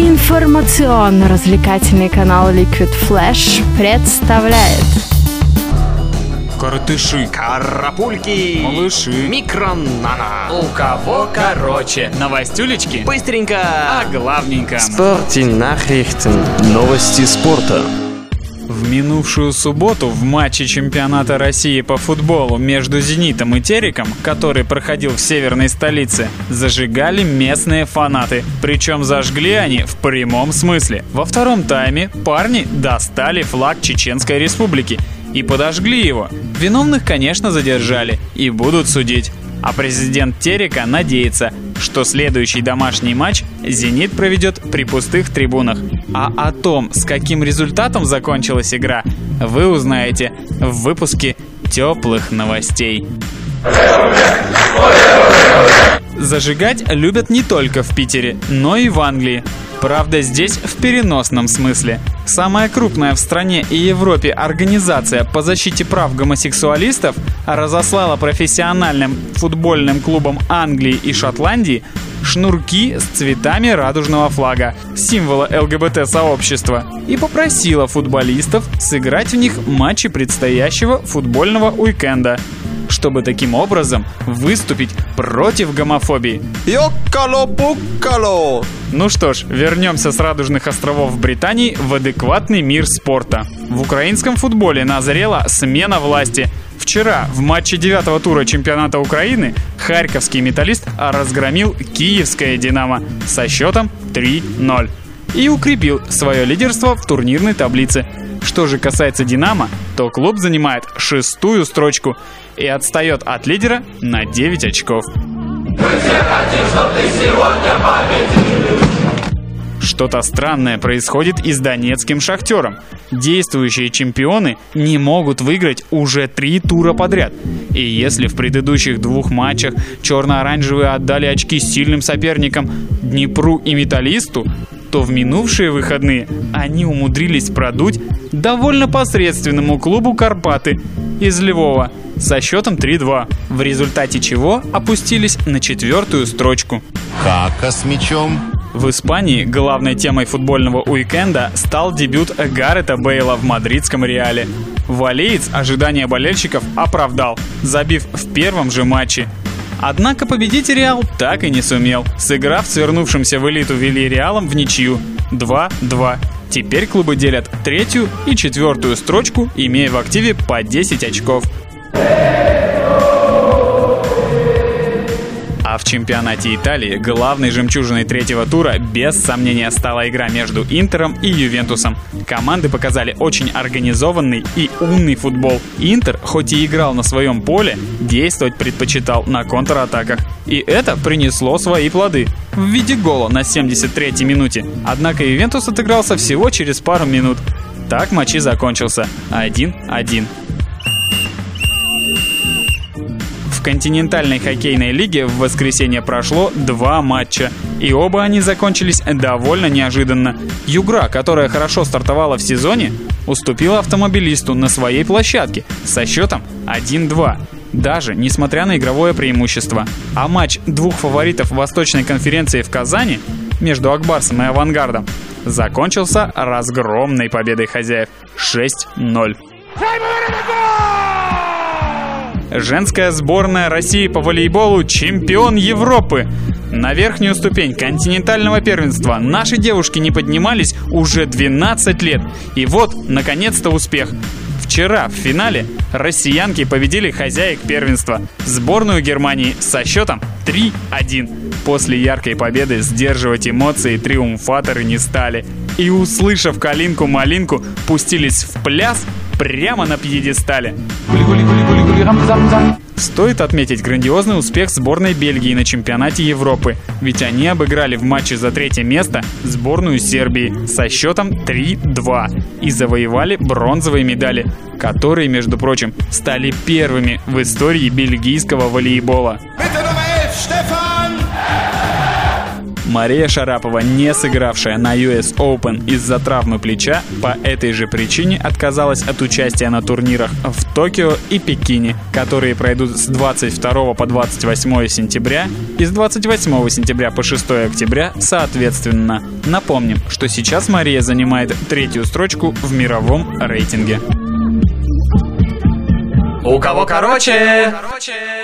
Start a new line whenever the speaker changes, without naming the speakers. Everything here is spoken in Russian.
Информационно-развлекательный канал Liquid Flash представляет
Коротыши,
Карапульки,
малыши,
микронана.
у кого короче, новостюлечки,
Быстренько.
а главненько.
Nachrichten. Новости спорта.
В минувшую субботу в матче чемпионата России по футболу между «Зенитом» и «Тереком», который проходил в северной столице, зажигали местные фанаты. Причем зажгли они в прямом смысле. Во втором тайме парни достали флаг Чеченской Республики и подожгли его. Виновных, конечно, задержали и будут судить. А президент Терека надеется, что следующий домашний матч «Зенит» проведет при пустых трибунах. А о том, с каким результатом закончилась игра, вы узнаете в выпуске теплых новостей. Зажигать любят не только в Питере, но и в Англии. Правда, здесь в переносном смысле. Самая крупная в стране и Европе организация по защите прав гомосексуалистов разослала профессиональным футбольным клубам Англии и Шотландии шнурки с цветами радужного флага, символа ЛГБТ-сообщества, и попросила футболистов сыграть в них матчи предстоящего футбольного уикенда чтобы таким образом выступить против гомофобии.
Йоккало-пуккало!
Ну что ж, вернемся с Радужных островов Британии в адекватный мир спорта. В украинском футболе назрела смена власти. Вчера в матче девятого тура чемпионата Украины харьковский металлист разгромил киевское «Динамо» со счетом 3-0 и укрепил свое лидерство в турнирной таблице. Что же касается «Динамо», то клуб занимает шестую строчку и отстает от лидера на 9 очков. Что-то странное происходит и с донецким шахтером. Действующие чемпионы не могут выиграть уже три тура подряд. И если в предыдущих двух матчах черно-оранжевые отдали очки сильным соперникам Днепру и Металлисту, то в минувшие выходные они умудрились продуть довольно посредственному клубу «Карпаты» из Львова со счетом 3-2, в результате чего опустились на четвертую строчку.
Кака с мячом.
В Испании главной темой футбольного уикенда стал дебют Гаррета Бейла в мадридском Реале. Валеец ожидания болельщиков оправдал, забив в первом же матче. Однако победить Реал так и не сумел, сыграв с вернувшимся в элиту Вильяреалом в ничью 2-2. Теперь клубы делят третью и четвертую строчку, имея в активе по 10 очков. А чемпионате Италии главной жемчужиной третьего тура без сомнения стала игра между Интером и Ювентусом. Команды показали очень организованный и умный футбол. Интер, хоть и играл на своем поле, действовать предпочитал на контратаках. И это принесло свои плоды. В виде гола на 73-й минуте. Однако Ювентус отыгрался всего через пару минут. Так матч и закончился. 1-1. В континентальной хоккейной лиге в воскресенье прошло два матча. И оба они закончились довольно неожиданно. Югра, которая хорошо стартовала в сезоне, уступила автомобилисту на своей площадке со счетом 1-2. Даже несмотря на игровое преимущество. А матч двух фаворитов Восточной конференции в Казани между Акбарсом и Авангардом закончился разгромной победой хозяев 6-0. Женская сборная России по волейболу чемпион Европы. На верхнюю ступень континентального первенства наши девушки не поднимались уже 12 лет. И вот, наконец-то, успех. Вчера в финале россиянки победили хозяек первенства, сборную Германии со счетом 3-1. После яркой победы сдерживать эмоции триумфаторы не стали. И, услышав калинку-малинку, пустились в пляс прямо на пьедестале. Стоит отметить грандиозный успех сборной Бельгии на чемпионате Европы, ведь они обыграли в матче за третье место сборную Сербии со счетом 3-2 и завоевали бронзовые медали, которые, между прочим, стали первыми в истории бельгийского волейбола. Мария Шарапова, не сыгравшая на US Open из-за травмы плеча, по этой же причине отказалась от участия на турнирах в Токио и Пекине, которые пройдут с 22 по 28 сентября и с 28 сентября по 6 октября соответственно. Напомним, что сейчас Мария занимает третью строчку в мировом рейтинге.
У кого короче? короче.